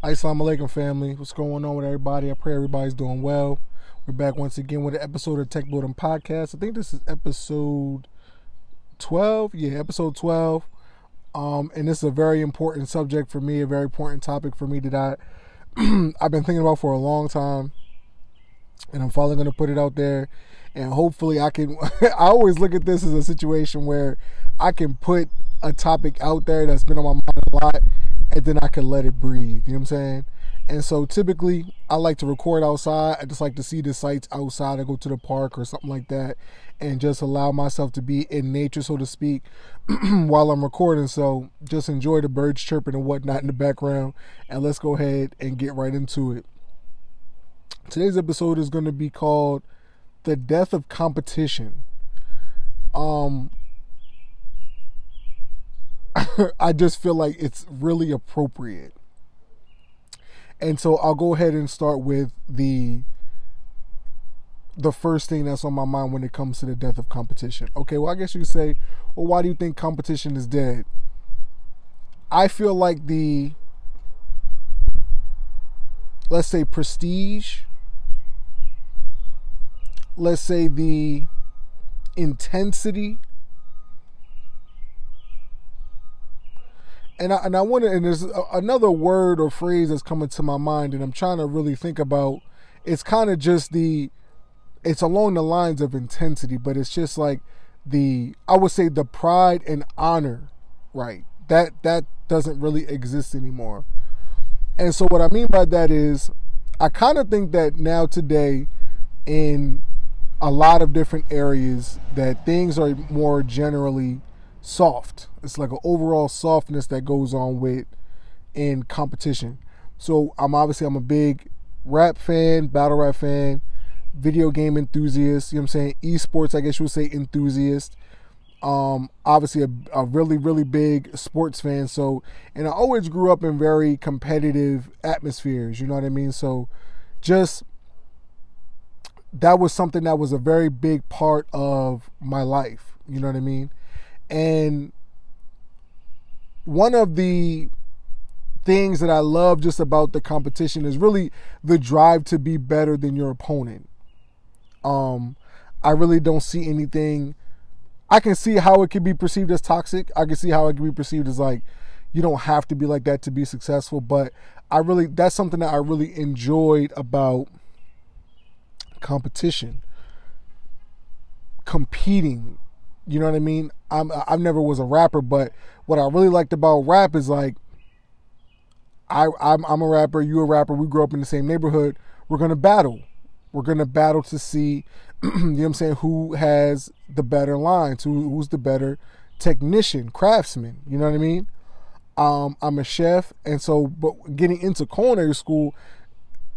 Assalamu alaikum, family. What's going on with everybody? I pray everybody's doing well. We're back once again with an episode of Tech Building Podcast. I think this is episode 12. Yeah, episode 12. Um, and this is a very important subject for me, a very important topic for me that I, I've been thinking about for a long time. And I'm finally going to put it out there. And hopefully, I can. I always look at this as a situation where I can put a topic out there that's been on my mind a lot and then I can let it breathe. You know what I'm saying? And so typically I like to record outside. I just like to see the sights outside. I go to the park or something like that and just allow myself to be in nature, so to speak, while I'm recording. So just enjoy the birds chirping and whatnot in the background. And let's go ahead and get right into it. Today's episode is going to be called The Death of Competition. Um, I just feel like it's really appropriate. And so I'll go ahead and start with the the first thing that's on my mind when it comes to the death of competition. Okay, well I guess you could say, well why do you think competition is dead? I feel like the let's say prestige let's say the intensity and I, and I want to, and there's another word or phrase that's coming to my mind, and I'm trying to really think about. It's kind of just the, it's along the lines of intensity, but it's just like the, I would say the pride and honor, right? That that doesn't really exist anymore. And so what I mean by that is, I kind of think that now today, in a lot of different areas, that things are more generally soft. It's like an overall softness that goes on with in competition. So I'm obviously I'm a big rap fan, battle rap fan, video game enthusiast, you know what I'm saying? Esports, I guess you would say enthusiast. Um, obviously a, a really, really big sports fan. So and I always grew up in very competitive atmospheres, you know what I mean? So just that was something that was a very big part of my life. You know what I mean? And one of the things that I love just about the competition is really the drive to be better than your opponent. Um, I really don't see anything. I can see how it can be perceived as toxic. I can see how it can be perceived as like you don't have to be like that to be successful. But I really that's something that I really enjoyed about competition, competing, you know what I mean? I'm I never was a rapper, but what I really liked about rap is like I I'm, I'm a rapper, you a rapper, we grew up in the same neighborhood. We're gonna battle. We're gonna battle to see, you know what I'm saying, who has the better lines, who who's the better technician, craftsman. You know what I mean? Um, I'm a chef, and so but getting into culinary school,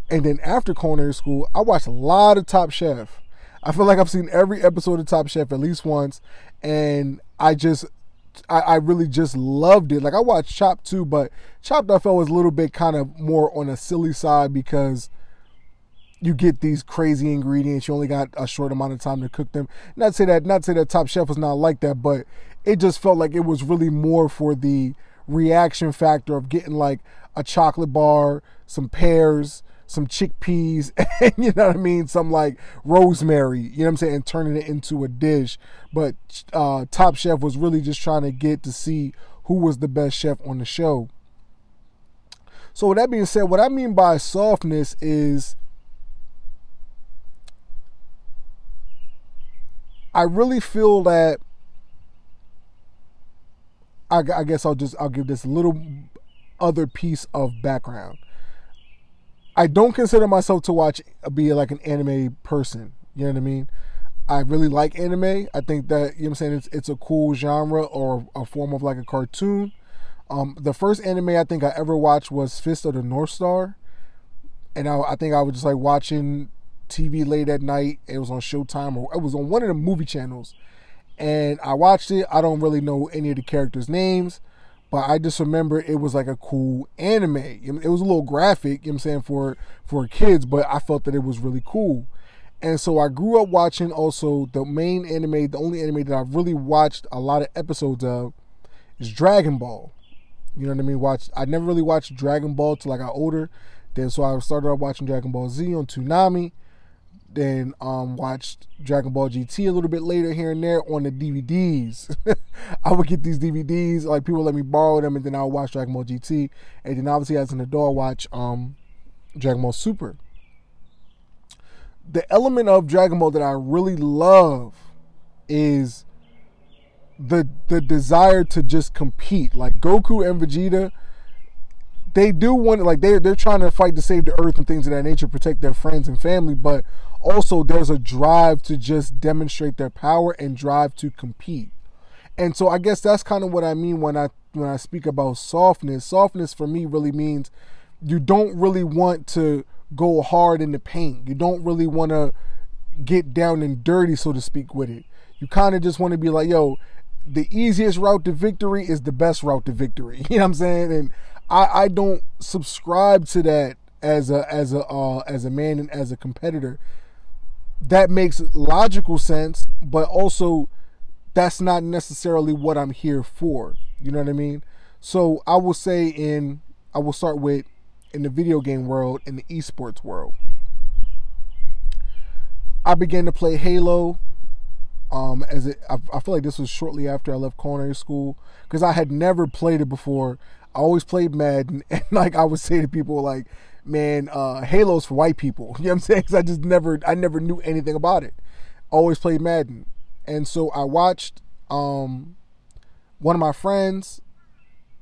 and then after culinary school, I watched a lot of Top Chef. I feel like I've seen every episode of Top Chef at least once, and I just I, I, really just loved it. Like I watched Chopped too, but Chopped I felt was a little bit kind of more on a silly side because you get these crazy ingredients. You only got a short amount of time to cook them. Not say that not say that Top Chef was not like that, but it just felt like it was really more for the reaction factor of getting like a chocolate bar, some pears, some chickpeas, and you know what I mean, some like rosemary, you know what I'm saying, and turning it into a dish. But uh, Top Chef was really just trying to get to see who was the best chef on the show. So with that being said, what I mean by softness is I really feel that I, I guess I'll just I'll give this little other piece of background. I don't consider myself to watch be like an anime person. You know what I mean? I really like anime. I think that you know what I'm saying it's it's a cool genre or a form of like a cartoon. Um, the first anime I think I ever watched was Fist of the North Star, and I, I think I was just like watching TV late at night. It was on Showtime or it was on one of the movie channels, and I watched it. I don't really know any of the characters' names. But I just remember it was like a cool anime. It was a little graphic, you know what I'm saying, for for kids, but I felt that it was really cool. And so I grew up watching also the main anime, the only anime that I've really watched a lot of episodes of is Dragon Ball. You know what I mean? Watch. I never really watched Dragon Ball till I got older. Then so I started watching Dragon Ball Z on Toonami. Then um, watched Dragon Ball GT a little bit later here and there on the DVDs. I would get these DVDs, like people let me borrow them, and then I would watch Dragon Ball GT. And then obviously as an adult, watch um, Dragon Ball Super. The element of Dragon Ball that I really love is the the desire to just compete. Like Goku and Vegeta, they do want like they they're trying to fight to save the earth and things of that nature, protect their friends and family, but also there's a drive to just demonstrate their power and drive to compete. And so I guess that's kind of what I mean when I when I speak about softness. Softness for me really means you don't really want to go hard in the paint. You don't really want to get down and dirty, so to speak, with it. You kind of just want to be like, yo, the easiest route to victory is the best route to victory. You know what I'm saying? And I, I don't subscribe to that as a as a uh, as a man and as a competitor. That makes logical sense, but also that's not necessarily what I'm here for. You know what I mean? So I will say in I will start with in the video game world, in the esports world. I began to play Halo um, as it, I, I, feel like this was shortly after I left culinary school because I had never played it before. I always played Madden, and like I would say to people, like, "Man, uh, Halo's for white people." You know what I'm saying? Because I just never, I never knew anything about it. Always played Madden, and so I watched um, one of my friends.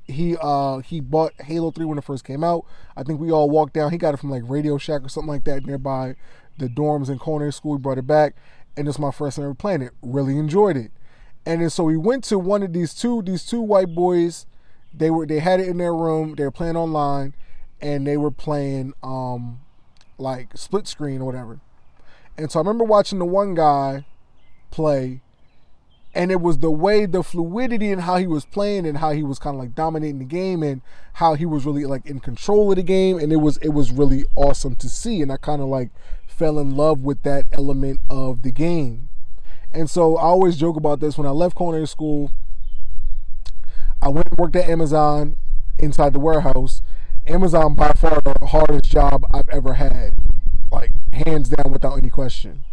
He uh he bought Halo 3 when it first came out. I think we all walked down. He got it from like Radio Shack or something like that nearby the dorms in culinary school. He brought it back and it's my first time ever playing it. Really enjoyed it. And then so we went to one of these two these two white boys. They were they had it in their room. They were playing online, and they were playing um like split screen or whatever. And so I remember watching the one guy play, and it was the way the fluidity and how he was playing and how he was kind of like dominating the game and how he was really like in control of the game and it was it was really awesome to see and I kind of like fell in love with that element of the game. And so I always joke about this. When I left culinary school, I went and worked at Amazon inside the warehouse. Amazon by far the hardest job I've ever had. Like hands down without any question.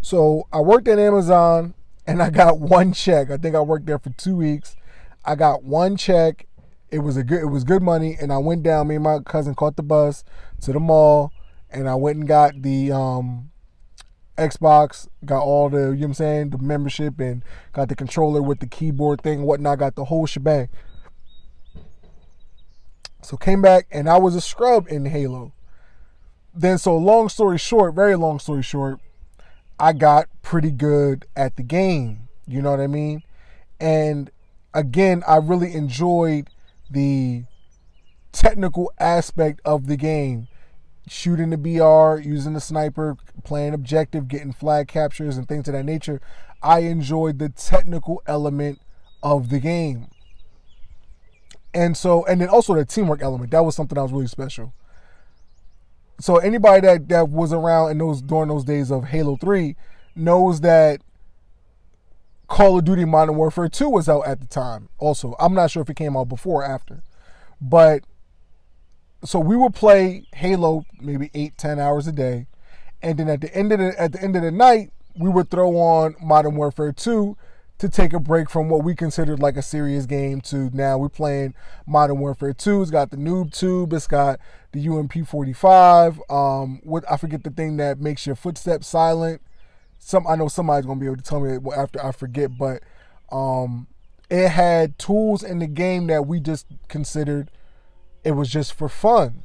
So I worked at Amazon and I got one check. I think I worked there for two weeks. I got one check. It was a good it was good money and I went down, me and my cousin caught the bus to the mall and I went and got the um, Xbox, got all the, you know what I'm saying, the membership and got the controller with the keyboard thing and whatnot, got the whole shebang. So came back and I was a scrub in Halo. Then so long story short, very long story short, I got pretty good at the game. You know what I mean? And again, I really enjoyed the technical aspect of the game shooting the BR, using the sniper, playing objective, getting flag captures, and things of that nature. I enjoyed the technical element of the game. And so, and then also the teamwork element. That was something that was really special. So anybody that, that was around in those during those days of Halo 3 knows that Call of Duty Modern Warfare 2 was out at the time. Also, I'm not sure if it came out before or after. But so we would play Halo maybe eight, ten hours a day, and then at the end of the at the end of the night, we would throw on Modern Warfare 2 to take a break from what we considered like a serious game to now we're playing Modern Warfare 2. It's got the noob tube, it's got the UMP 45. Um, what I forget the thing that makes your footsteps silent. Some I know somebody's gonna be able to tell me after I forget, but um, it had tools in the game that we just considered it was just for fun.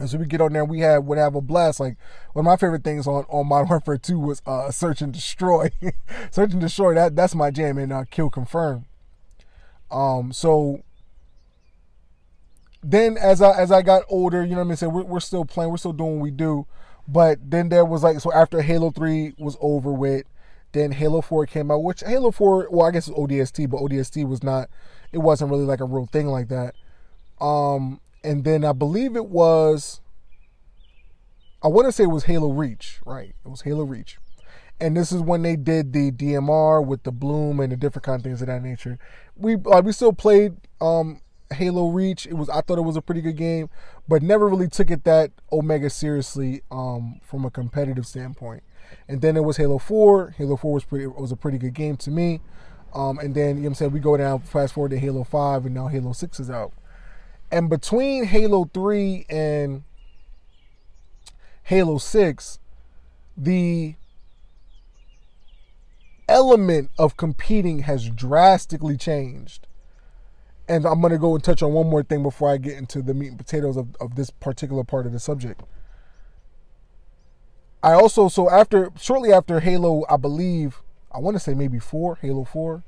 And so we get on there, we had would have a blast. Like one of my favorite things on on Modern Warfare 2 was uh, search and destroy. search and destroy that that's my jam and uh, kill confirm. Um, so then as I as I got older, you know what I mean, so we're, we're still playing, we're still doing what we do. But then there was like so after Halo 3 was over with, then Halo 4 came out, which Halo 4, well, I guess it was ODST, but ODST was not, it wasn't really like a real thing like that. Um, and then I believe it was, I want to say it was Halo Reach, right? It was Halo Reach. and this is when they did the DMR with the bloom and the different kind of things of that nature. We like we still played um, Halo Reach. It was I thought it was a pretty good game, but never really took it that Omega seriously um, from a competitive standpoint. And then it was Halo 4. Halo 4 was pretty was a pretty good game to me. Um, and then you know what I'm saying we go down fast forward to Halo 5 and now Halo 6 is out. And between Halo 3 and Halo 6, the element of competing has drastically changed. And I'm going to go and touch on one more thing before I get into the meat and potatoes of, of this particular part of the subject. I also, so after, shortly after Halo, I believe, I want to say maybe 4, Halo 4,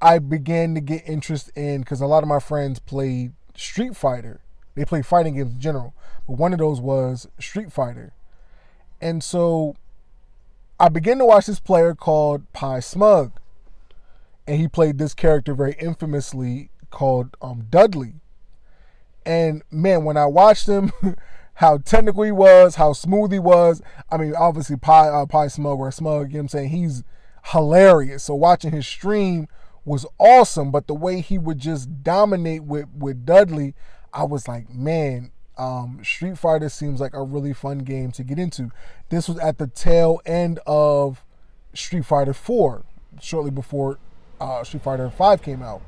I began to get interest in, because a lot of my friends played Street Fighter. They play fighting games in general, but one of those was Street Fighter. And so I began to watch this player called Pie Smug, and he played this character very infamously called um, Dudley. And man, when I watched him, how technical he was, how smooth he was. I mean, obviously Pie uh, Pie Smug or Smug, you know what I'm saying? He's hilarious. So watching his stream was awesome, but the way he would just dominate with with Dudley, I was like, man, um, Street Fighter seems like a really fun game to get into. This was at the tail end of Street Fighter 4, shortly before uh, Street Fighter 5 came out.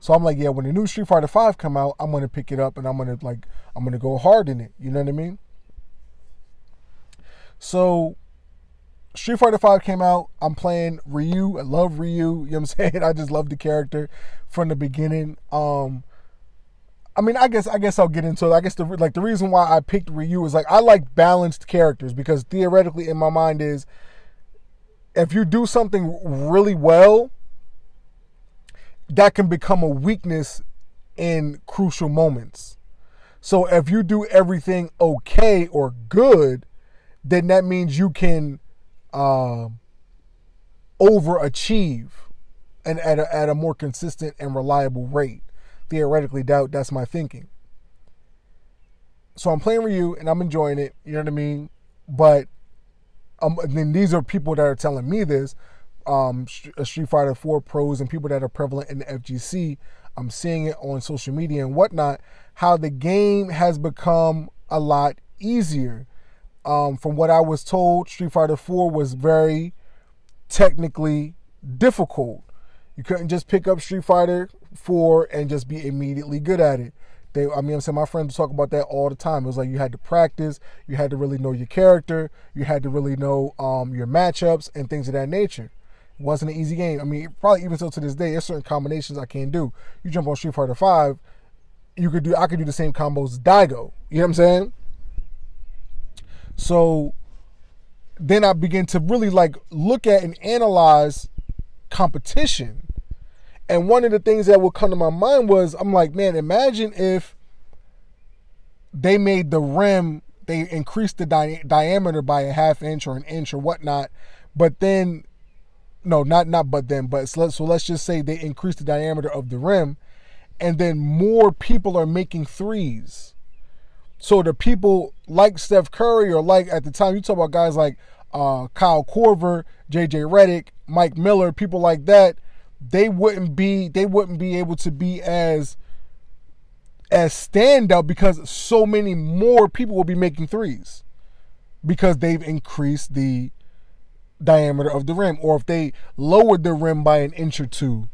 So I'm like, yeah, when the new Street Fighter 5 come out, I'm gonna pick it up and I'm gonna like I'm gonna go hard in it. You know what I mean? So Street Fighter 5 came out. I'm playing Ryu. I love Ryu. You know what I'm saying? I just love the character from the beginning. Um I mean, I guess I guess I'll get into it. I guess the like the reason why I picked Ryu is like I like balanced characters because theoretically in my mind is if you do something really well, that can become a weakness in crucial moments. So if you do everything okay or good, then that means you can uh, overachieve and at a, at a more consistent and reliable rate theoretically doubt that's my thinking. So I'm playing Ryu and I'm enjoying it. You know what I mean? But um, then these are people that are telling me this. Um, uh, Street Fighter 4 pros and people that are prevalent in the FGC. I'm seeing it on social media and whatnot. How the game has become a lot easier. Um, from what I was told, Street Fighter 4 was very technically difficult. You couldn't just pick up Street Fighter 4 and just be immediately good at it. They, I mean, I'm saying my friends talk about that all the time. It was like you had to practice, you had to really know your character, you had to really know um, your matchups and things of that nature. It wasn't an easy game. I mean, probably even still to this day, there's certain combinations I can't do. You jump on Street Fighter 5, you could do I could do the same combos as Daigo. You know what I'm saying? So then I begin to really like look at and analyze competition and one of the things that would come to my mind was I'm like, man, imagine if they made the rim, they increased the di- diameter by a half inch or an inch or whatnot, but then, no, not not but then, but so let's, so let's just say they increased the diameter of the rim, and then more people are making threes. So the people like Steph Curry or like at the time you talk about guys like uh, Kyle Korver, JJ Redick, Mike Miller, people like that they wouldn't be they wouldn't be able to be as as standout because so many more people will be making threes because they've increased the diameter of the rim or if they lowered the rim by an inch or two.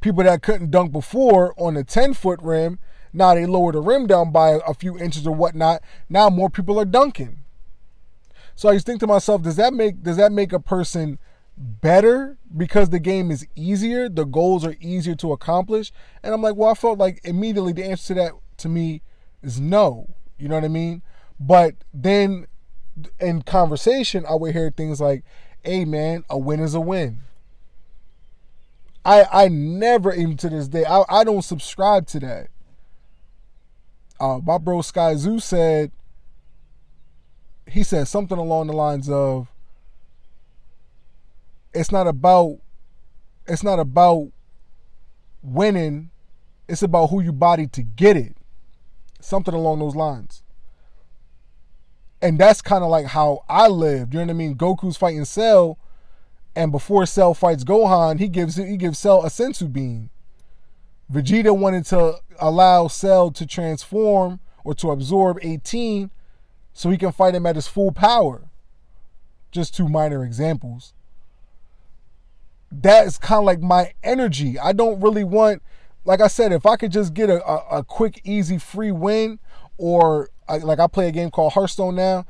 People that couldn't dunk before on a 10 foot rim now they lower the rim down by a few inches or whatnot now more people are dunking so i just think to myself does that make does that make a person better because the game is easier, the goals are easier to accomplish. And I'm like, well, I felt like immediately the answer to that to me is no. You know what I mean? But then in conversation, I would hear things like, hey man, a win is a win. I I never even to this day, I, I don't subscribe to that uh, my bro Skyzoo said he said something along the lines of it's not about it's not about winning it's about who you body to get it. Something along those lines. And that's kind of like how I lived you know what I mean? Goku's fighting Cell and before Cell fights Gohan he gives he gives Cell a senzu bean. Vegeta wanted to allow Cell to transform or to absorb 18 so he can fight him at his full power. Just two minor examples. That is kind of like my energy. I don't really want, like I said, if I could just get a, a, a quick, easy, free win, or I, like I play a game called Hearthstone now,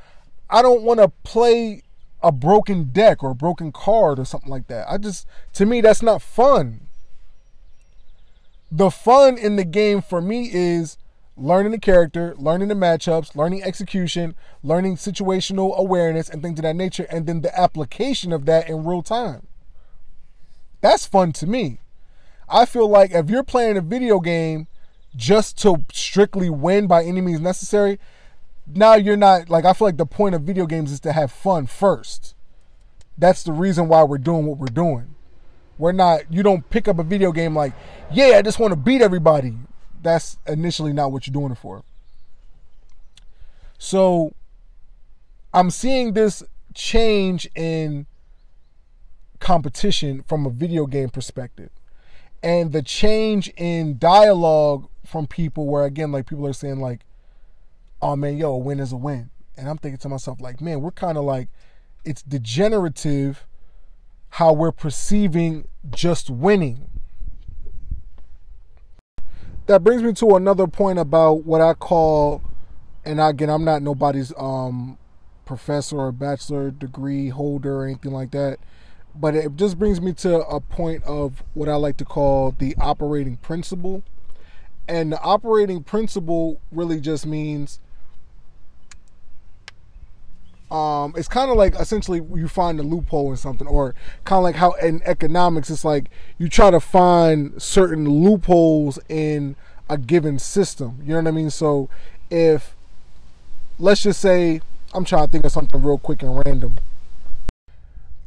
I don't want to play a broken deck or a broken card or something like that. I just, to me, that's not fun the fun in the game for me is learning the character, learning the matchups, learning execution, learning situational awareness, and things of that nature, and then the application of that in real time. That's fun to me. I feel like if you're playing a video game just to strictly win by any means necessary, now you're not like I feel like the point of video games is to have fun first. That's the reason why we're doing what we're doing. We're not, you don't pick up a video game like, yeah, I just want to beat everybody. That's initially not what you're doing it for. So I'm seeing this change in competition from a video game perspective and the change in dialogue from people where again like people are saying like oh man yo a win is a win and i'm thinking to myself like man we're kind of like it's degenerative how we're perceiving just winning. That brings me to another point about what I call, and again, I'm not nobody's um, professor or bachelor degree holder or anything like that, but it just brings me to a point of what I like to call the operating principle. And the operating principle really just means um, it's kind of like essentially you find a loophole in something, or kind of like how in economics it's like you try to find certain loopholes in a given system. You know what I mean? So if let's just say I'm trying to think of something real quick and random.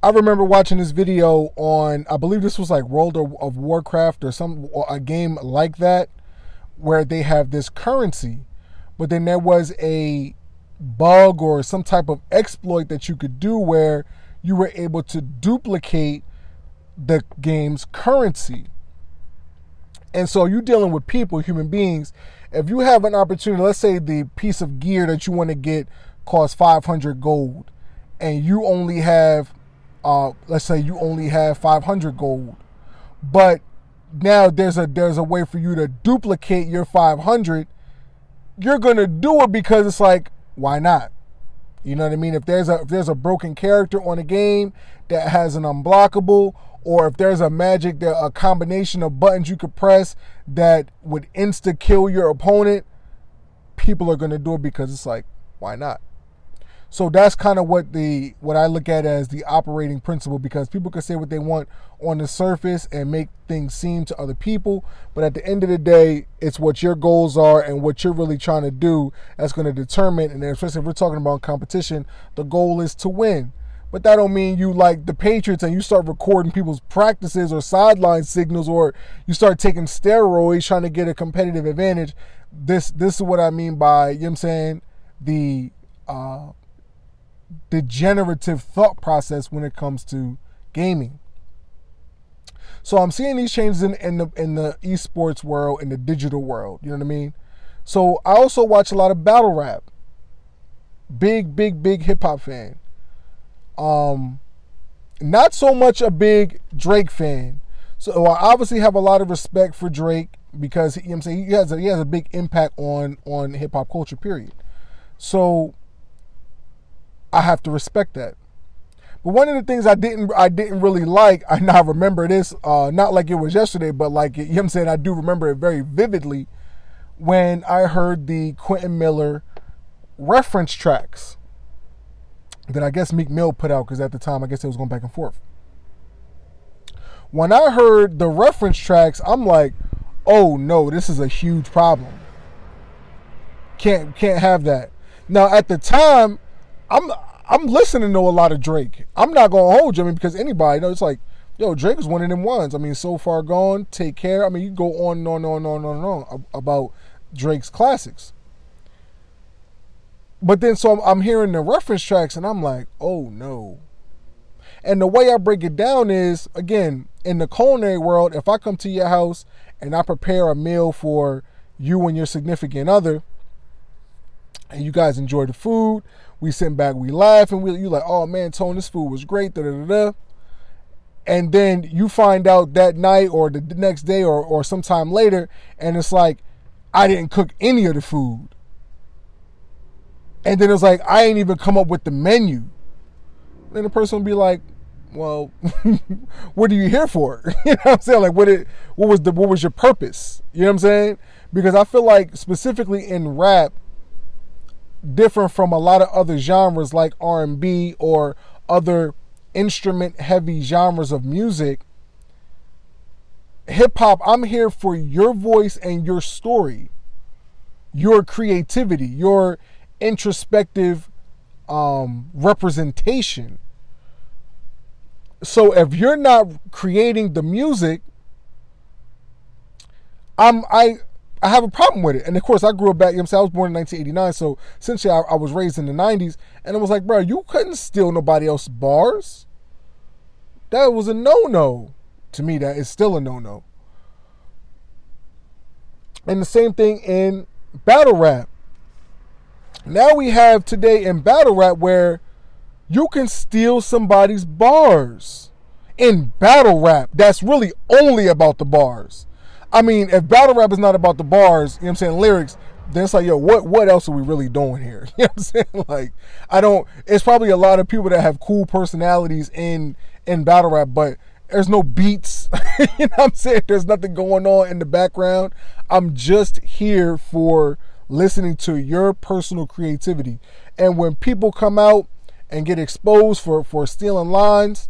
I remember watching this video on I believe this was like World of Warcraft or some a game like that where they have this currency, but then there was a bug or some type of exploit that you could do where you were able to duplicate the game's currency. And so you're dealing with people, human beings. If you have an opportunity, let's say the piece of gear that you want to get costs 500 gold, and you only have, uh, let's say you only have 500 gold, but now there's a there's a way for you to duplicate your 500. You're gonna do it because it's like, why not? You know what I mean? If there's a if there's a broken character on a game that has an unblockable, or if there's a magic that a combination of buttons you could press that would insta kill your opponent, people are gonna do it because it's like, why not? So that's kind of what the what I look at as the operating principle because people can say what they want on the surface and make things seem to other people, but at the end of the day, it's what your goals are and what you're really trying to do that's going to determine. And especially if we're talking about competition, the goal is to win. But that don't mean you like the Patriots and you start recording people's practices or sideline signals or you start taking steroids trying to get a competitive advantage. This this is what I mean by you know what I'm saying the uh degenerative thought process when it comes to gaming. So I'm seeing these changes in, in the in the esports world, in the digital world. You know what I mean? So I also watch a lot of battle rap. Big, big, big hip hop fan. Um, not so much a big Drake fan. So I obviously have a lot of respect for Drake because you know I'm saying he has a, he has a big impact on on hip hop culture. Period. So I have to respect that. But one of the things I didn't I didn't really like, I now remember this, uh, not like it was yesterday, but like you know I'm saying, I do remember it very vividly when I heard the Quentin Miller reference tracks that I guess Meek Mill put out, because at the time I guess it was going back and forth. When I heard the reference tracks, I'm like, oh no, this is a huge problem. Can't can't have that. Now at the time I'm I'm listening to a lot of Drake. I'm not gonna hold you. I mean, because anybody you know it's like, yo, Drake is one of them ones. I mean, so far gone. Take care. I mean, you go on and on and on and on and on about Drake's classics. But then, so I'm, I'm hearing the reference tracks, and I'm like, oh no. And the way I break it down is, again, in the culinary world, if I come to your house and I prepare a meal for you and your significant other, and you guys enjoy the food, we sit back, we laugh, and we you like, oh man, Tone, this food was great, da da da. And then you find out that night or the next day or or sometime later, and it's like, I didn't cook any of the food. And then it's like, I ain't even come up with the menu. Then the person will be like, well, what are you here for? you know what I'm saying? Like what it what was the what was your purpose? You know what I'm saying? Because I feel like specifically in rap, different from a lot of other genres like R&B or other instrument heavy genres of music, hip hop, I'm here for your voice and your story, your creativity, your introspective um, representation. So if you're not creating the music, I'm I I have a problem with it. And of course, I grew up back. You know, i was born in 1989, so essentially, I, I, was raised in the 90s, and it was like, bro, you couldn't steal nobody else's bars. That was a no-no. To me, that is still a no-no. And the same thing in battle rap. Now we have today in battle rap where you can steal somebody's bars. In battle rap, that's really only about the bars. I mean, if battle rap is not about the bars, you know what I'm saying, lyrics, then it's like, yo, what what else are we really doing here? You know what I'm saying? Like, I don't it's probably a lot of people that have cool personalities in in battle rap, but there's no beats. you know what I'm saying? There's nothing going on in the background. I'm just here for listening to your personal creativity. And when people come out and get exposed for for stealing lines,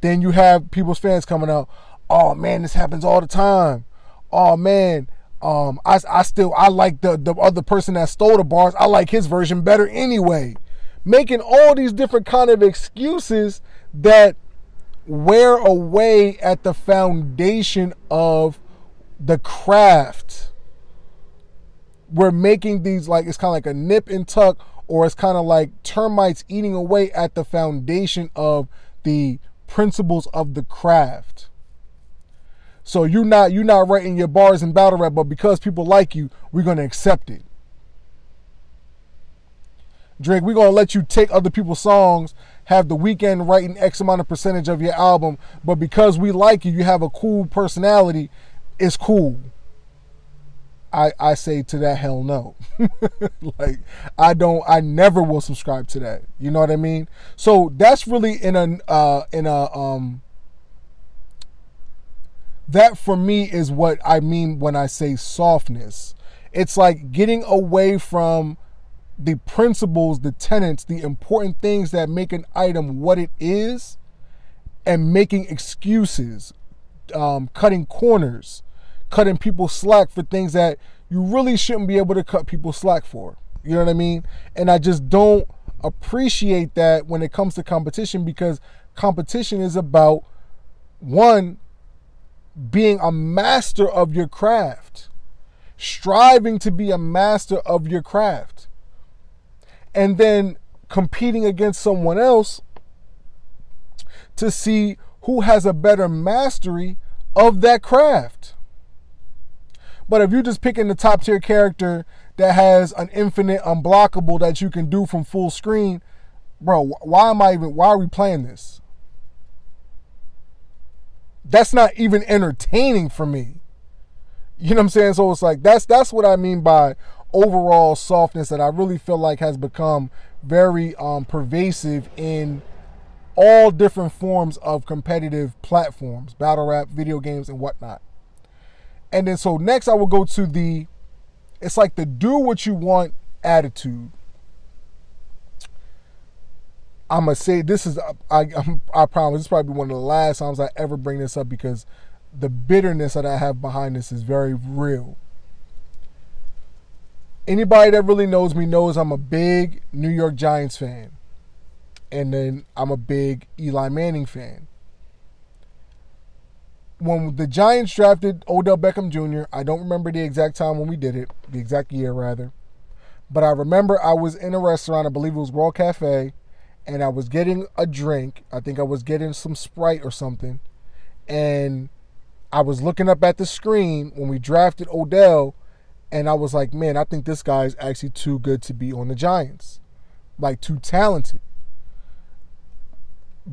then you have people's fans coming out, oh man, this happens all the time. Oh man, um, I, I still I like the the other person that stole the bars. I like his version better anyway. Making all these different kind of excuses that wear away at the foundation of the craft. We're making these like it's kind of like a nip and tuck, or it's kind of like termites eating away at the foundation of the principles of the craft. So you're not you're not writing your bars in battle rap, but because people like you, we're gonna accept it. Drake, we're gonna let you take other people's songs, have the Weeknd writing X amount of percentage of your album, but because we like you, you have a cool personality, it's cool. I, I say to that hell no. like I don't I never will subscribe to that. You know what I mean? So that's really in a uh in a um that for me is what I mean when I say softness. It's like getting away from the principles, the tenets, the important things that make an item what it is, and making excuses, um, cutting corners, cutting people slack for things that you really shouldn't be able to cut people slack for. You know what I mean? And I just don't appreciate that when it comes to competition because competition is about one being a master of your craft, striving to be a master of your craft, and then competing against someone else to see who has a better mastery of that craft. But if you're just picking the top tier character that has an infinite unblockable that you can do from full screen, bro, why am I even why are we playing this? That's not even entertaining for me. You know what I'm saying? So it's like that's that's what I mean by overall softness that I really feel like has become very um, pervasive in all different forms of competitive platforms, battle rap, video games, and whatnot. And then so next I will go to the it's like the do what you want attitude. I'm gonna say this is uh, I I promise this is probably one of the last times I ever bring this up because the bitterness that I have behind this is very real. Anybody that really knows me knows I'm a big New York Giants fan. And then I'm a big Eli Manning fan. When the Giants drafted Odell Beckham Jr., I don't remember the exact time when we did it, the exact year rather. But I remember I was in a restaurant, I believe it was World Cafe, and I was getting a drink. I think I was getting some Sprite or something. And I was looking up at the screen when we drafted Odell, and I was like, man, I think this guy is actually too good to be on the Giants. Like, too talented.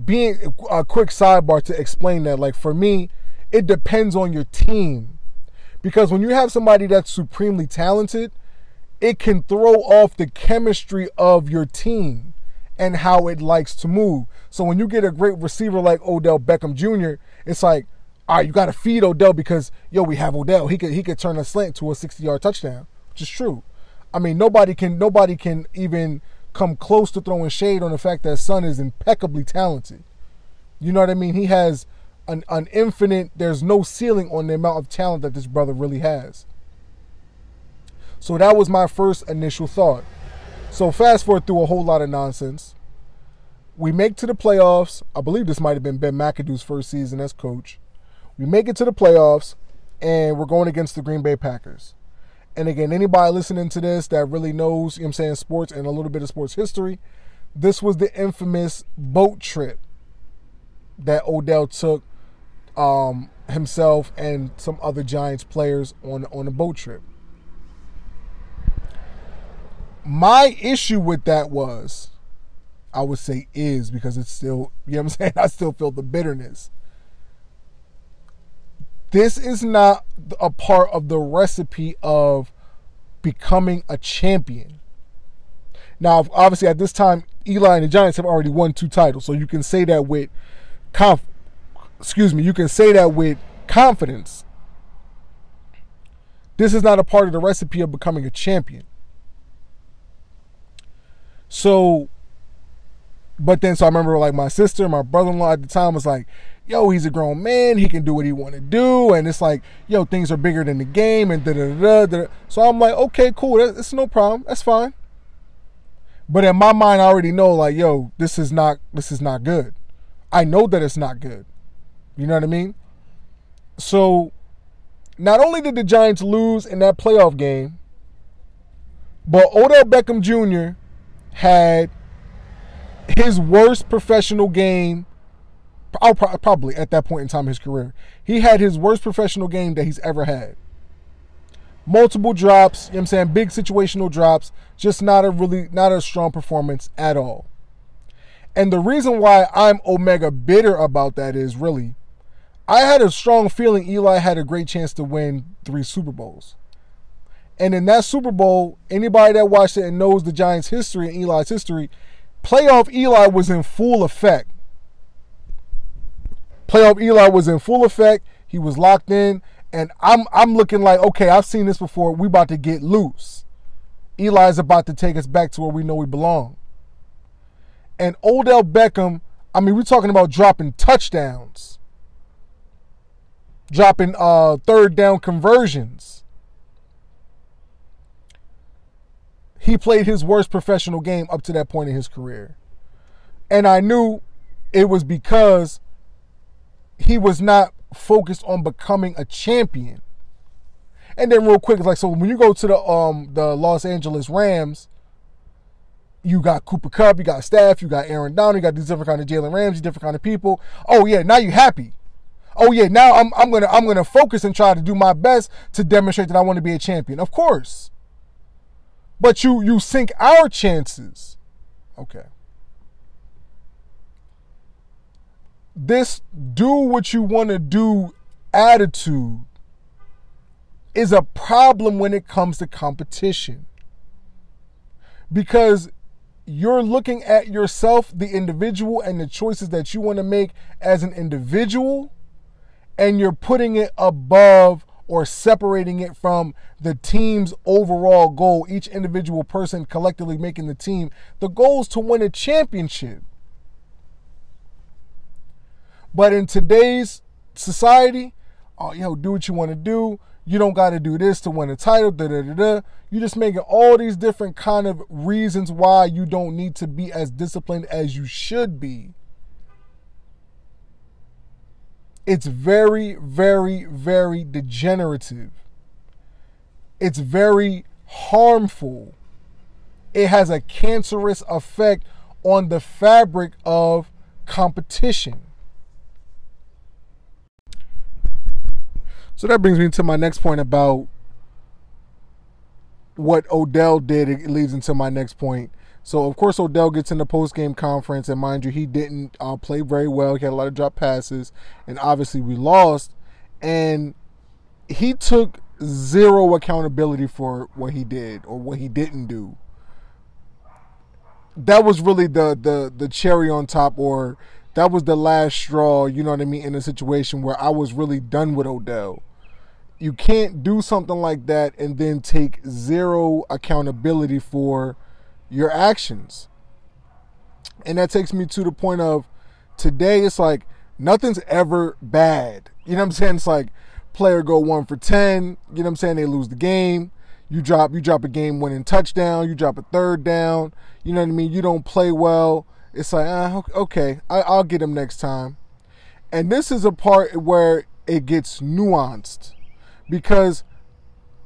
Being a quick sidebar to explain that, like, for me, it depends on your team. Because when you have somebody that's supremely talented, it can throw off the chemistry of your team and how it likes to move. So when you get a great receiver like Odell Beckham Jr., it's like, all right, you got to feed Odell because yo, we have Odell. He could he could turn a slant to a 60-yard touchdown, which is true. I mean, nobody can nobody can even come close to throwing shade on the fact that Son is impeccably talented. You know what I mean? He has an, an infinite, there's no ceiling on the amount of talent that this brother really has. So that was my first initial thought. So fast forward through a whole lot of nonsense. We make to the playoffs. I believe this might have been Ben McAdoo's first season as coach. We make it to the playoffs, and we're going against the Green Bay Packers. And again, anybody listening to this that really knows, you know what I'm saying, sports and a little bit of sports history, this was the infamous boat trip that Odell took um, himself and some other Giants players on on a boat trip. My issue with that was, I would say is because it's still, you know what I'm saying? I still feel the bitterness. This is not a part of the recipe of becoming a champion. Now, obviously, at this time, Eli and the Giants have already won two titles, so you can say that with conf- excuse me, you can say that with confidence. This is not a part of the recipe of becoming a champion. So, but then so I remember like my sister, my brother-in-law at the time was like, "Yo, he's a grown man. He can do what he want to do." And it's like, "Yo, things are bigger than the game." And da da da. So I'm like, "Okay, cool. That's no problem. That's fine." But in my mind, I already know like, "Yo, this is not this is not good." I know that it's not good. You know what I mean? So, not only did the Giants lose in that playoff game, but Odell Beckham Jr. had his worst professional game, probably at that point in time in his career. He had his worst professional game that he's ever had. Multiple drops, you know what I'm saying? Big situational drops, just not a really, not a strong performance at all. And the reason why I'm omega bitter about that is really I had a strong feeling Eli had a great chance to win three Super Bowls. And in that Super Bowl, anybody that watched it and knows the Giants' history and Eli's history, playoff Eli was in full effect. Playoff Eli was in full effect. He was locked in. And I'm I'm looking like, okay, I've seen this before. We about to get loose. Eli's about to take us back to where we know we belong. And Odell Beckham, I mean, we're talking about dropping touchdowns dropping uh, third down conversions. He played his worst professional game up to that point in his career. And I knew it was because he was not focused on becoming a champion. And then real quick, like so when you go to the um the Los Angeles Rams, you got Cooper Kupp, you got staff, you got Aaron Donald, you got these different kind of Jalen Ramsey, different kind of people. Oh yeah, now you happy oh yeah, now I'm I'm gonna I'm gonna focus and try to do my best to demonstrate that I want to be a champion. Of course. But you you sink our chances. Okay. This do what you want to do attitude is a problem when it comes to competition. Because you're looking at yourself, the individual, and the choices that you want to make as an individual and you're putting it above or separating it from the team's overall goal, each individual person collectively making the team. The goal is to win a championship. But in today's society, oh, yo, do what you want to do. You don't got to do this to win a title. Da, da, da, da. You're just making all these different kind of reasons why you don't need to be as disciplined as you should be it's very, very, very degenerative. It's very harmful. it has a cancerous effect on the fabric of competition. So that brings me to my next point about what Odell did. It leads into my next point. So of course Odell gets in the post game conference, and mind you, he didn't uh, play very well. He had a lot of drop passes, and obviously we lost. And he took zero accountability for what he did or what he didn't do. That was really the the the cherry on top, or that was the last straw. You know what I mean? In a situation where I was really done with Odell you can't do something like that and then take zero accountability for your actions. And that takes me to the point of today it's like nothing's ever bad. You know what I'm saying? It's like player go 1 for 10, you know what I'm saying? They lose the game. You drop you drop a game winning touchdown, you drop a third down, you know what I mean? You don't play well. It's like, uh, okay, I, I'll get him next time. And this is a part where it gets nuanced because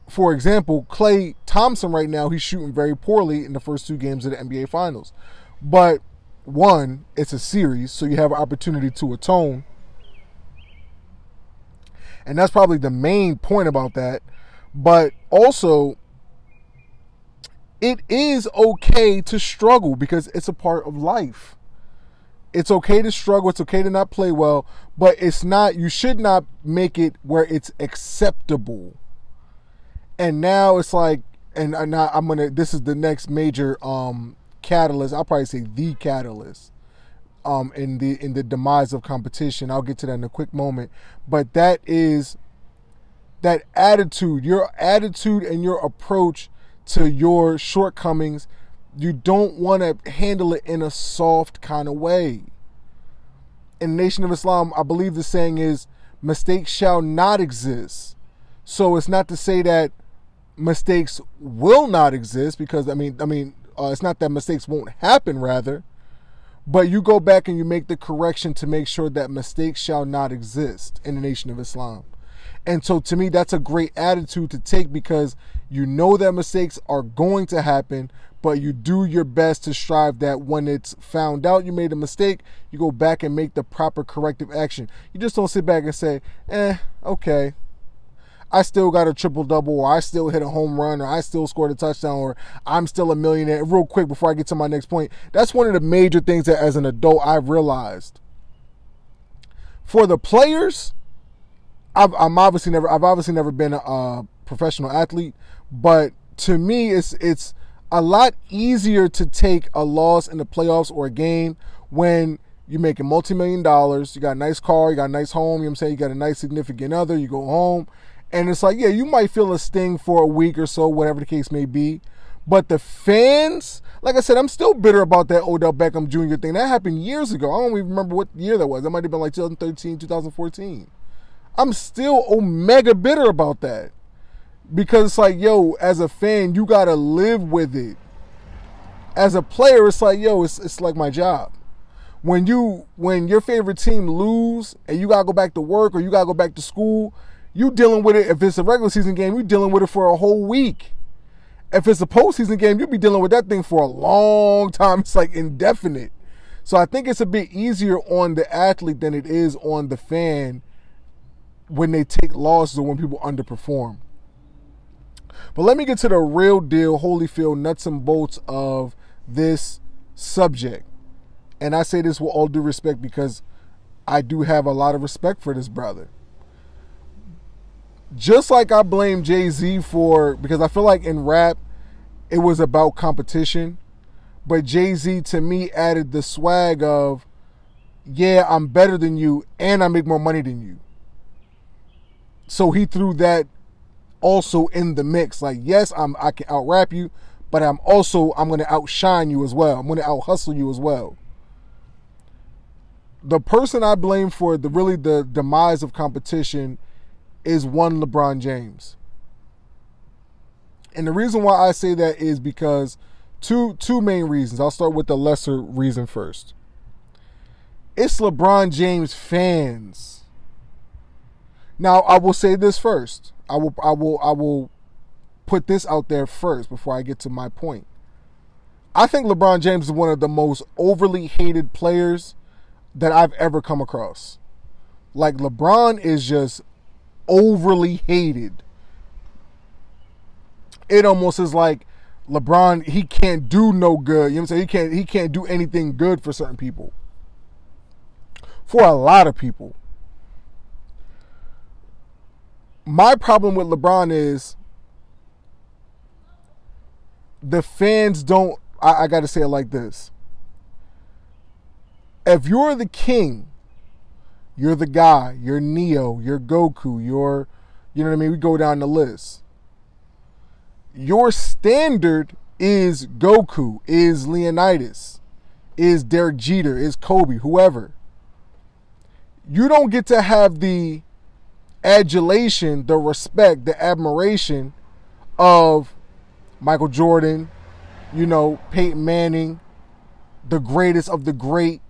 for example, Klay Thompson right now, he's shooting very poorly in the first two games of the NBA Finals. But one, it's a series, so you have an opportunity to atone. And that's probably the main point about that. But also, it is okay to struggle because it's a part of life. It's okay to struggle. It's okay to not play well, but it's not, you should not make it where it's acceptable. And now it's like, and now I'm gonna, this is the next major um, catalyst. I'll probably say the catalyst um, in the in the demise of competition. I'll get to that in a quick moment. But that is that attitude, your attitude and your approach to your shortcomings you don't want to handle it in a soft kind of way. In Nation of Islam, I believe the saying is mistakes shall not exist. So it's not to say that mistakes will not exist because I mean I mean uh, it's not that mistakes won't happen rather but you go back and you make the correction to make sure that mistakes shall not exist in the nation of Islam. And so to me that's a great attitude to take because you know that mistakes are going to happen, but you do your best to strive that when it's found out you made a mistake, you go back and make the proper corrective action. You just don't sit back and say, eh, okay. I still got a triple double, or I still hit a home run, or I still scored a touchdown, or I'm still a millionaire. Real quick before I get to my next point, that's one of the major things that as an adult I've realized. For the players, I've, I'm obviously never, I've obviously never been a, a professional athlete, but to me, it's it's a lot easier to take a loss in the playoffs or a game when you're making multi-million dollars, you got a nice car, you got a nice home, you know what I'm saying, you got a nice significant other, you go home, and it's like, yeah, you might feel a sting for a week or so, whatever the case may be. But the fans, like I said, I'm still bitter about that Odell Beckham Jr. thing. That happened years ago. I don't even remember what year that was. That might have been like 2013, 2014. I'm still omega bitter about that because it's like, yo, as a fan, you gotta live with it. As a player, it's like, yo, it's it's like my job. When you when your favorite team lose and you gotta go back to work or you gotta go back to school, you dealing with it. If it's a regular season game, you're dealing with it for a whole week. If it's a postseason game, you'll be dealing with that thing for a long time. It's like indefinite. So I think it's a bit easier on the athlete than it is on the fan when they take losses or when people underperform. But let me get to the real deal, Holyfield nuts and bolts of this subject. And I say this with all due respect because I do have a lot of respect for this brother. Just like I blame Jay Z for, because I feel like in rap, it was about competition. But Jay Z to me added the swag of, yeah, I'm better than you and I make more money than you. So he threw that also in the mix. Like, yes, I'm I can out rap you, but I'm also I'm gonna outshine you as well. I'm gonna out hustle you as well. The person I blame for the really the demise of competition is one LeBron James. And the reason why I say that is because two two main reasons. I'll start with the lesser reason first. It's LeBron James fans. Now, I will say this first. I will I will I will put this out there first before I get to my point. I think LeBron James is one of the most overly hated players that I've ever come across. Like LeBron is just overly hated. It almost is like LeBron he can't do no good. You know what I'm saying? He can't he can't do anything good for certain people. For a lot of people. My problem with LeBron is the fans don't I, I gotta say it like this. If you're the king, you're the guy, you're Neo, you're Goku, you're you know what I mean? We go down the list your standard is Goku, is Leonidas, is Derek Jeter, is Kobe, whoever. You don't get to have the adulation, the respect, the admiration of Michael Jordan, you know, Peyton Manning, the greatest of the great.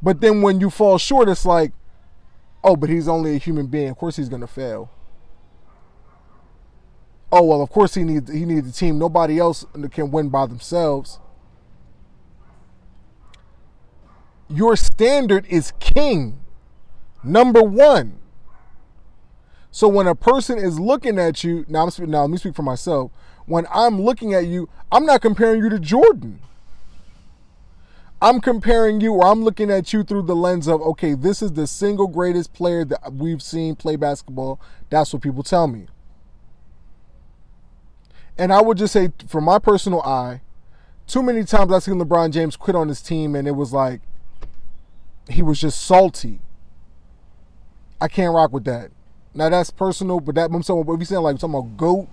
But then when you fall short, it's like, oh, but he's only a human being. Of course he's going to fail. Oh well of course he needs he needs a team. Nobody else can win by themselves. Your standard is king number one. So when a person is looking at you now I'm now let me speak for myself. When I'm looking at you I'm not comparing you to Jordan I'm comparing you or I'm looking at you through the lens of okay this is the single greatest player that we've seen play basketball that's what people tell me and I would just say, from my personal eye, too many times I've seen LeBron James quit on his team, and it was like he was just salty. I can't rock with that. Now that's personal, but that I'm saying, if you saying like talking about goat,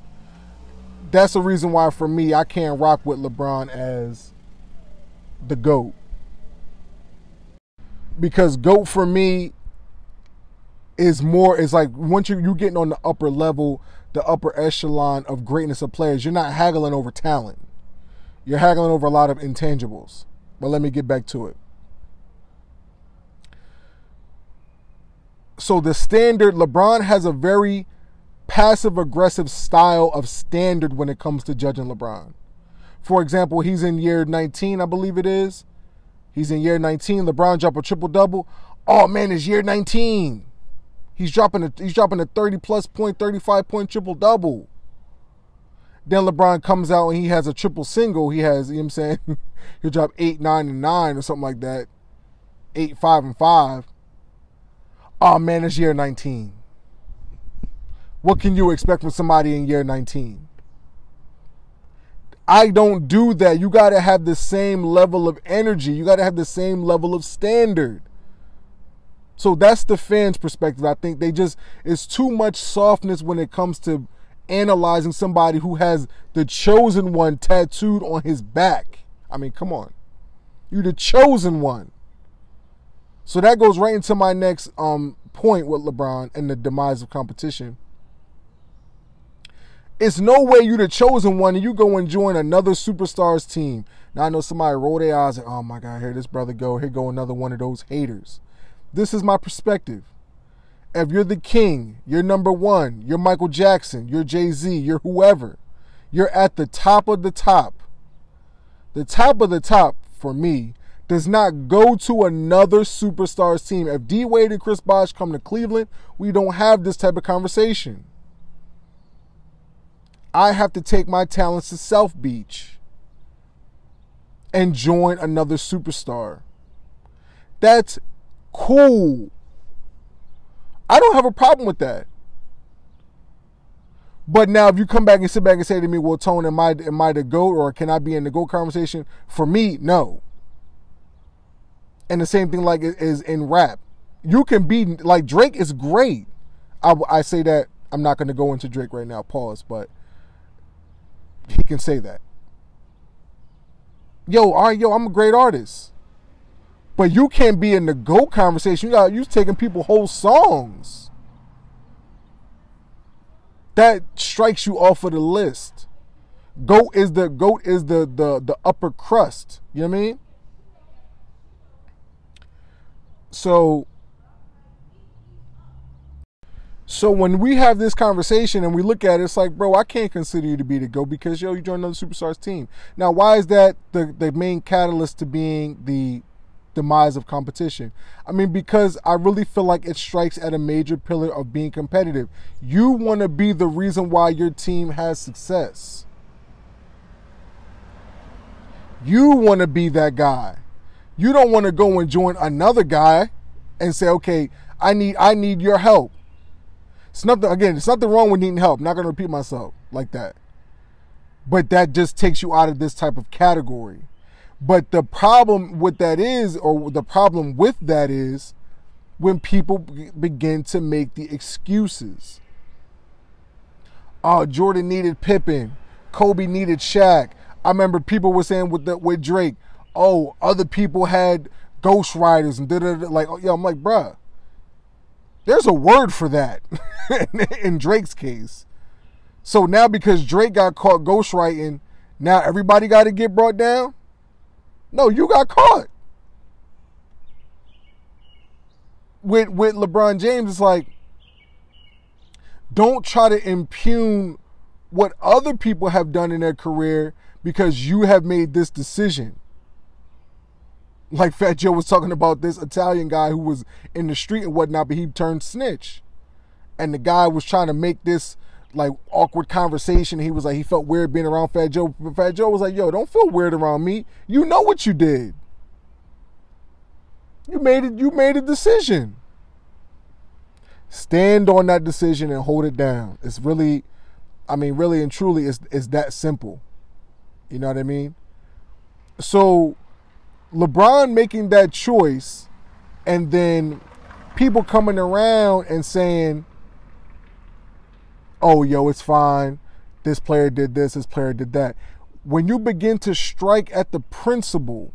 that's the reason why for me I can't rock with LeBron as the goat. Because goat for me is more it's like once you you getting on the upper level the upper echelon of greatness of players. You're not haggling over talent. You're haggling over a lot of intangibles. But let me get back to it. So the standard LeBron has a very passive aggressive style of standard when it comes to judging LeBron. For example, he's in year 19, I believe it is. He's in year 19. LeBron dropped a triple double. Oh man, it's year 19. He's dropping a he's dropping a 30 plus point, 35 point triple double. Then LeBron comes out and he has a triple single. He has, you know what I'm saying? He'll drop eight, nine, and nine or something like that. Eight, five, and five. Oh man, it's year 19. What can you expect from somebody in year 19? I don't do that. You got to have the same level of energy. You got to have the same level of standard. So that's the fans' perspective. I think they just it's too much softness when it comes to analyzing somebody who has the chosen one tattooed on his back. I mean, come on. You're the chosen one. So that goes right into my next um, point with LeBron and the demise of competition. It's no way you're the chosen one and you go and join another superstars team. Now I know somebody roll their eyes and oh my god, here this brother go, here go another one of those haters. This is my perspective. If you're the king, you're number one, you're Michael Jackson, you're Jay Z, you're whoever, you're at the top of the top. The top of the top, for me, does not go to another superstars team. If D Wade and Chris Bosh come to Cleveland, we don't have this type of conversation. I have to take my talents to South Beach and join another superstar. That's Cool. I don't have a problem with that. But now, if you come back and sit back and say to me, "Well, Tone, am I am I the goat, or can I be in the goat conversation?" For me, no. And the same thing like is in rap. You can be like Drake is great. I, I say that I'm not going to go into Drake right now. Pause, but he can say that. Yo, right, yo, I'm a great artist. But you can't be in the GOAT conversation. You got you taking people whole songs. That strikes you off of the list. GOAT is the GOAT is the the the upper crust. You know what I mean? So So when we have this conversation and we look at it, it's like, bro, I can't consider you to be the go because yo, you joined another superstars team. Now, why is that the the main catalyst to being the demise of competition? I mean, because I really feel like it strikes at a major pillar of being competitive. You want to be the reason why your team has success. You want to be that guy. You don't want to go and join another guy and say, "Okay, I need I need your help." It's nothing again, it's nothing wrong with needing help. I'm not gonna repeat myself like that. But that just takes you out of this type of category. But the problem with that is, or the problem with that is, when people begin to make the excuses. Oh, Jordan needed Pippen. Kobe needed Shaq. I remember people were saying with the, with Drake, oh, other people had ghostwriters and da da like, oh, yeah, I'm like, bruh, there's a word for that in Drake's case. So now because Drake got caught ghostwriting, now everybody got to get brought down? No, you got caught. With with LeBron James, it's like don't try to impugn what other people have done in their career because you have made this decision like Fat Joe was talking about this Italian guy who was in the street and whatnot, but he turned snitch. And the guy was trying to make this like awkward conversation. He was like, he felt weird being around Fat Joe. But Fat Joe was like, yo, don't feel weird around me. You know what you did. You made it, you made a decision. Stand on that decision and hold it down. It's really, I mean, really and truly, it's, it's that simple. You know what I mean? So LeBron making that choice and then people coming around and saying, oh, yo, it's fine. This player did this, this player did that. When you begin to strike at the principle,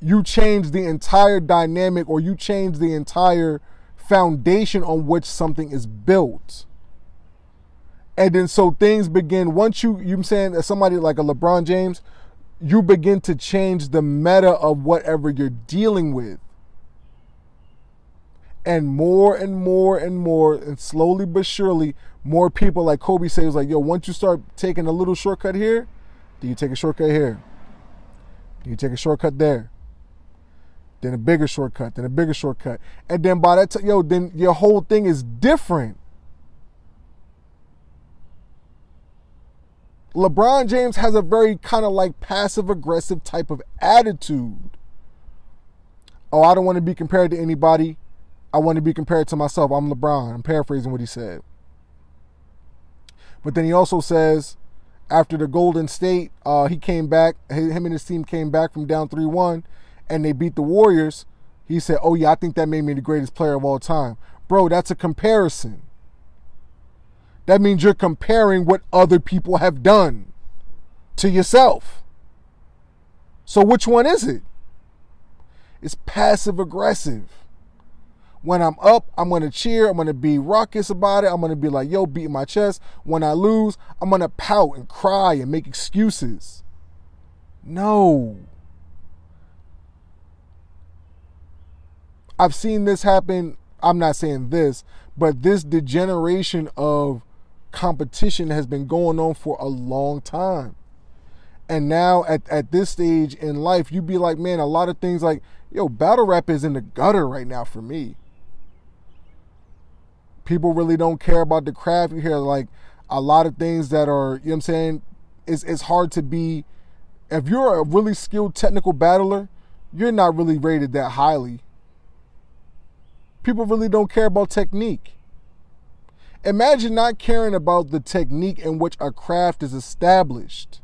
you change the entire dynamic or you change the entire foundation on which something is built. And then so things begin once you you saying that somebody like a LeBron James, you begin to change the meta of whatever you're dealing with. And more and more and more, and slowly but surely, more people like Kobe says, like, yo, once you start taking a little shortcut here, do you take a shortcut here? Do you take a shortcut there? Then a bigger shortcut, then a bigger shortcut. And then by that time, yo, then your whole thing is different. LeBron James has a very kind of like passive aggressive type of attitude. Oh, I don't want to be compared to anybody. I want to be compared to myself. I'm LeBron. I'm paraphrasing what he said. But then he also says, after the Golden State, uh, he came back, him and his team came back from down 3 1, and they beat the Warriors. He said, Oh, yeah, I think that made me the greatest player of all time. Bro, that's a comparison. That means you're comparing what other people have done to yourself. So which one is it? It's passive aggressive. When I'm up, I'm gonna cheer. I'm gonna be raucous about it. I'm gonna be like, yo, beating my chest. When I lose, I'm gonna pout and cry and make excuses. No. I've seen this happen. I'm not saying this, but this degeneration of competition has been going on for a long time. And now at, at this stage in life, you'd be like, man, a lot of things like, yo, battle rap is in the gutter right now for me. People really don't care about the craft. You hear like a lot of things that are, you know what I'm saying? It's, it's hard to be, if you're a really skilled technical battler, you're not really rated that highly. People really don't care about technique. Imagine not caring about the technique in which a craft is established.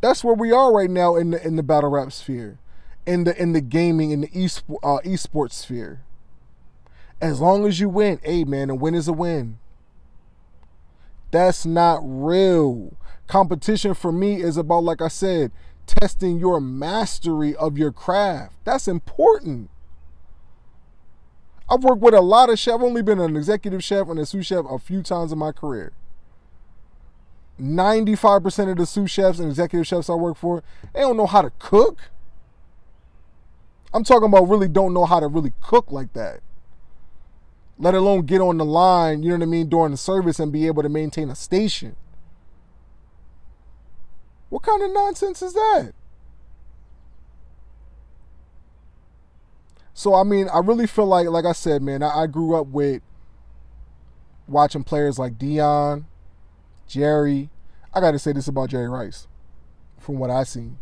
That's where we are right now in the in the battle rap sphere, in the in the gaming in the esport uh, esports sphere. As long as you win, hey man, a win is a win. That's not real. Competition for me is about, like I said, testing your mastery of your craft. That's important. I've worked with a lot of chefs. I've only been an executive chef and a sous chef a few times in my career. 95% of the sous chefs and executive chefs I work for, they don't know how to cook. I'm talking about really don't know how to really cook like that. Let alone get on the line, you know what I mean, during the service and be able to maintain a station. What kind of nonsense is that? So I mean, I really feel like, like I said, man, I, I grew up with watching players like Deion, Jerry. I got to say this about Jerry Rice, from what I seen.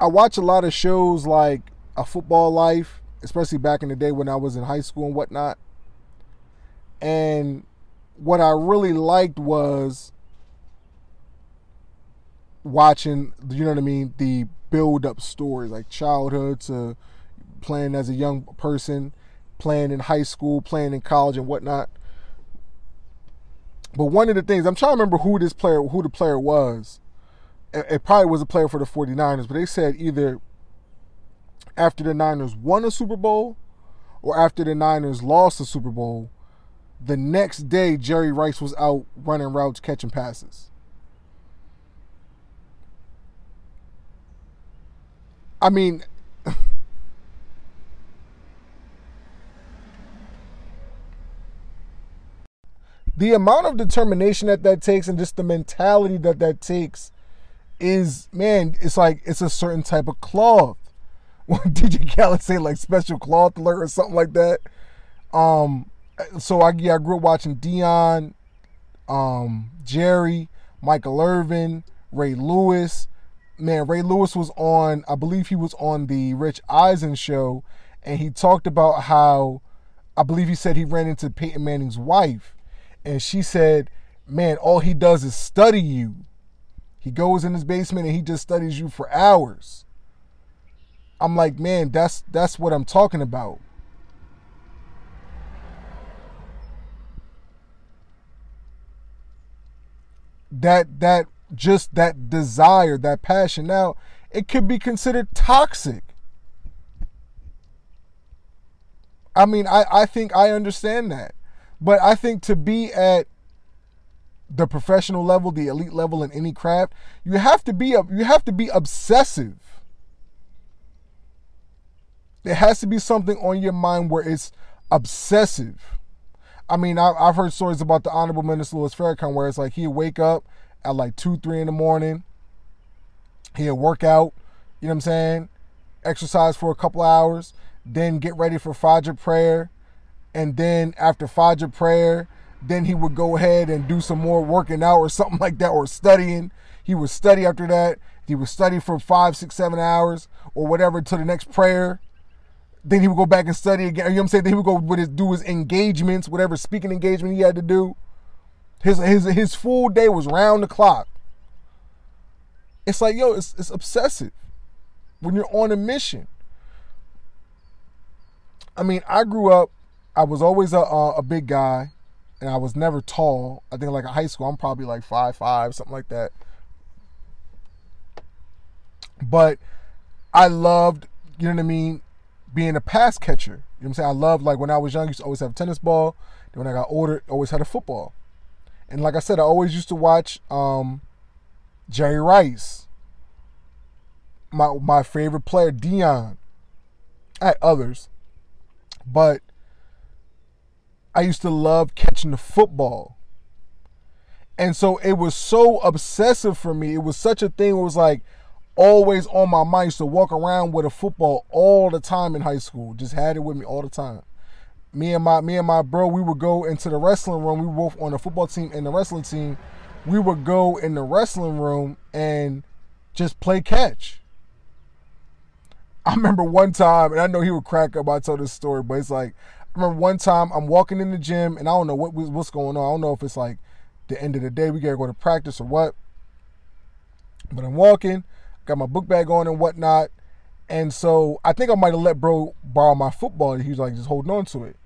I watch a lot of shows like A Football Life, especially back in the day when I was in high school and whatnot. And what I really liked was watching, you know what I mean, the build up stories like childhood to playing as a young person, playing in high school, playing in college and whatnot. But one of the things I'm trying to remember who this player, who the player was it probably was a player for the 49ers, but they said either after the Niners won a Super Bowl or after the Niners lost a Super Bowl, the next day Jerry Rice was out running routes, catching passes. I mean, the amount of determination that that takes and just the mentality that that takes is man, it's like it's a certain type of cloth. What DJ Khaled say like special cloth alert or something like that. Um, so I yeah I grew up watching Deion, um, Jerry, Michael Irvin, Ray Lewis. Man, Ray Lewis was on. I believe he was on the Rich Eisen show, and he talked about how I believe he said he ran into Peyton Manning's wife, and she said, "Man, all he does is study you." He goes in his basement and he just studies you for hours. I'm like, man, that's that's what I'm talking about. That that just that desire, that passion. Now, it could be considered toxic. I mean, I, I think I understand that. But I think to be at the professional level, the elite level in any craft, you have to be you have to be obsessive. There has to be something on your mind where it's obsessive. I mean, I've heard stories about the Honorable Minister Louis Farrakhan where it's like he'd wake up at like two, three in the morning. He'd work out, you know what I'm saying? Exercise for a couple hours, then get ready for Fajr prayer. And then after Fajr prayer, then he would go ahead and do some more working out or something like that or studying. He would study after that. He would study for five, six, seven hours or whatever until the next prayer. Then he would go back and study again. You know what I'm saying? Then he would go with his, do his engagements, whatever speaking engagement he had to do. His his his full day was round the clock. It's like, yo, it's, it's obsessive when you're on a mission. I mean, I grew up, I was always a, a, a big guy and I was never tall. I think like in high school, I'm probably like five five, something like that. But I loved, you know what I mean, being a pass catcher. You know what I'm saying? I loved like when I was young, I used to always have a tennis ball. Then when I got older, always had a football. And like I said, I always used to watch um, Jerry Rice. My my favorite player, Deion. I had others. But I used to love catching the football. And so it was so obsessive for me. It was such a thing. It was like always on my mind. Used to walk around with a football all the time in high school. Just had it with me all the time. Me and my me and my bro, we would go into the wrestling room. We were both on the football team and the wrestling team. We would go in the wrestling room and just play catch. I remember one time, and I know he would crack up. I tell this story, but it's like I remember one time I'm walking in the gym and I don't know what what's going on. I don't know if it's like the end of the day we gotta go to practice or what. But I'm walking, got my book bag on and whatnot. And so I think I might have let bro borrow my football. He was like just holding on to it.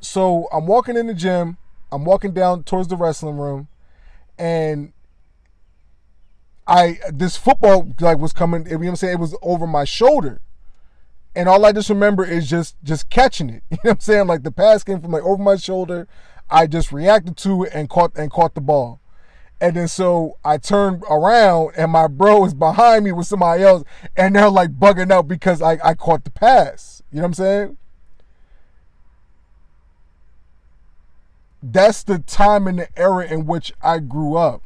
So I'm walking in the gym. I'm walking down towards the wrestling room, and I this football like was coming. You know what I'm saying? It was over my shoulder and all I just remember is just just catching it. You know what I'm saying? Like the pass came from like over my shoulder. I just reacted to it and caught and caught the ball. And then so I turned around and my bro is behind me with somebody else and they're like bugging out because I, I caught the pass. You know what I'm saying? That's the time and the era in which I grew up.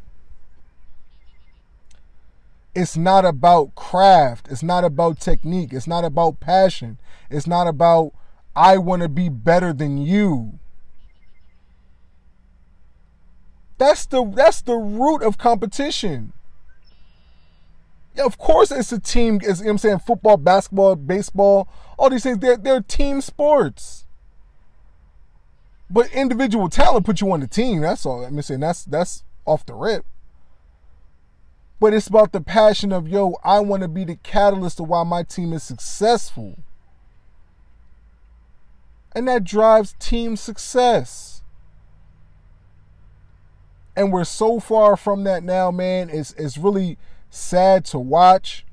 It's not about craft. It's not about technique. It's not about passion. It's not about I want to be better than you. That's the that's the root of competition. Yeah, of course it's a team, it's, you know I'm saying, football, basketball, baseball, all these things, they're they're team sports. But individual talent put you on the team. That's all. I'm saying that's that's off the rip. But it's about the passion of yo, I want to be the catalyst of why my team is successful. And that drives team success. And we're so far from that now, man. It's it's really sad to watch.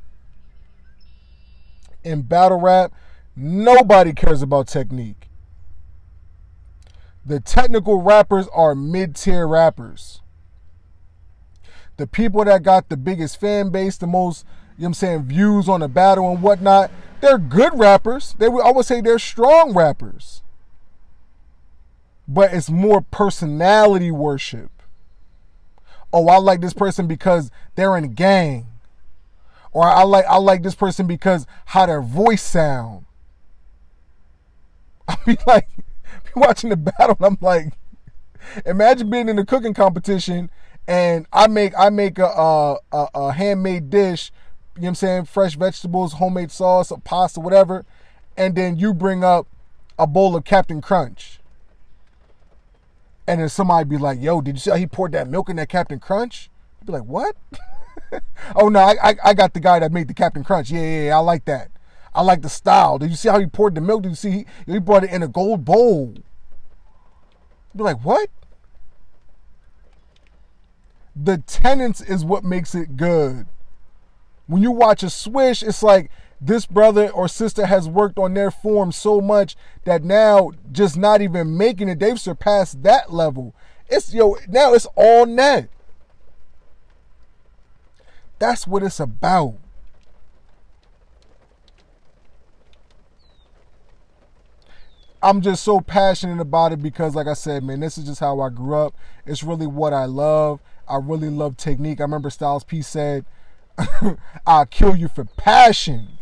In battle rap, nobody cares about technique. The technical rappers are mid tier rappers. The people that got the biggest fan base, the most, you know I'm saying, views on the battle and whatnot, they're good rappers. They would would say they're strong rappers. But it's more personality worship. Oh, I like this person because they're in a gang. Or I like I like this person because how their voice sound. I be like, be watching the battle and I'm like, imagine being in a cooking competition and I make I make a, a, a, a handmade dish, you know what I'm saying, fresh vegetables, homemade sauce, a pasta, whatever, and then you bring up a bowl of Captain Crunch. And then somebody be like, yo, did you see how he poured that milk in that Captain Crunch? I'd be like, what? oh no, I, I, I got the guy that made the Captain Crunch. Yeah, yeah, yeah, I like that. I like the style. Did you see how he poured the milk? Did you see he, he brought it in a gold bowl? I'd be like, what? The tenants is what makes it good. When you watch a swish, it's like this brother or sister has worked on their form so much that now just not even making it, they've surpassed that level. It's yo, now it's all net. That's what it's about. I'm just so passionate about it because, like I said, man, this is just how I grew up. It's really what I love. I really love technique. I remember Styles P said, "I'll kill you for passion."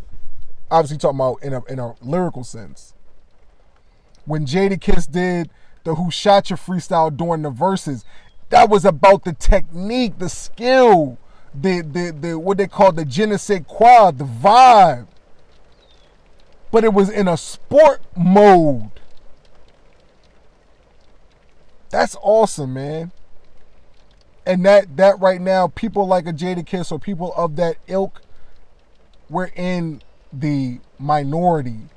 Obviously, talking about in a in a lyrical sense. When Jadakiss did the "Who Shot Ya" freestyle during the verses, that was about the technique, the skill, the the the what they call the je ne sais quoi, the vibe. But it was in a sport mode. That's awesome, man and that that right now, people like a Jadakiss or people of that ilk, we're in the minority.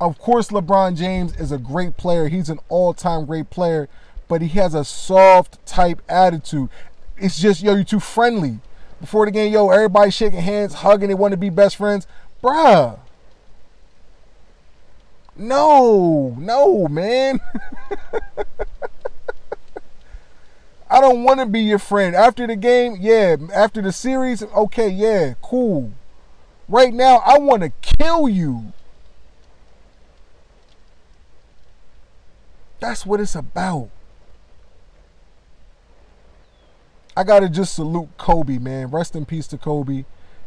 Of course, LeBron James is a great player. He's an all-time great player, but he has a soft type attitude. It's just yo, you're too friendly. Before the game, yo, everybody shaking hands, hugging, they want to be best friends. Bruh. No, no, man. I don't want to be your friend. After the game, yeah. After the series, okay, yeah, cool. Right now, I want to kill you. That's what it's about. I gotta just salute Kobe, man. Rest in peace to Kobe.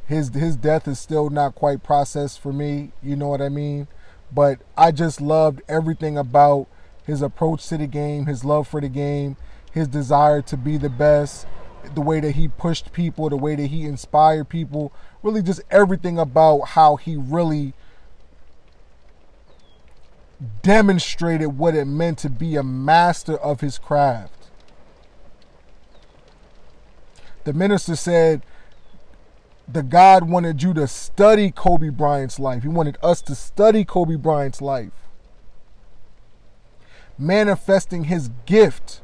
His his death is still not quite processed for me. You know what I mean? But I just loved everything about his approach to the game, his love for the game, his desire to be the best, the way that he pushed people, the way that he inspired people, really just everything about how he really demonstrated what it meant to be a master of his craft. The minister said, the God wanted you to study Kobe Bryant's life. He wanted us to study Kobe Bryant's life. Manifesting his gift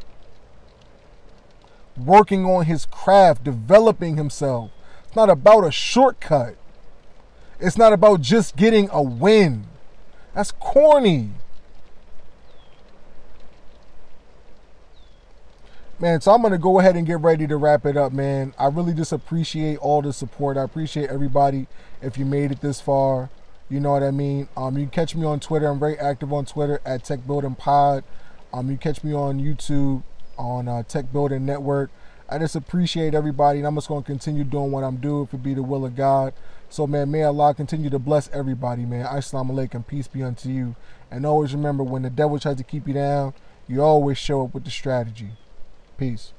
working on his craft, developing himself. It's not about a shortcut. It's not about just getting a win. That's corny. man, so I'm gonna go ahead and get ready to wrap it up, man. I really just appreciate all the support. I appreciate everybody if you made it this far. You know what I mean? Um, you can catch me on Twitter. I'm very active on Twitter at Tech Building Pod. Um, you catch me on YouTube on uh, Tech Building Network. I just appreciate everybody, and I'm just going to continue doing what I'm doing if it be the will of God. So, man, may Allah continue to bless everybody, man. Assalamu alaikum. Peace be unto you. And always remember, when the devil tries to keep you down, you always show up with the strategy. Peace.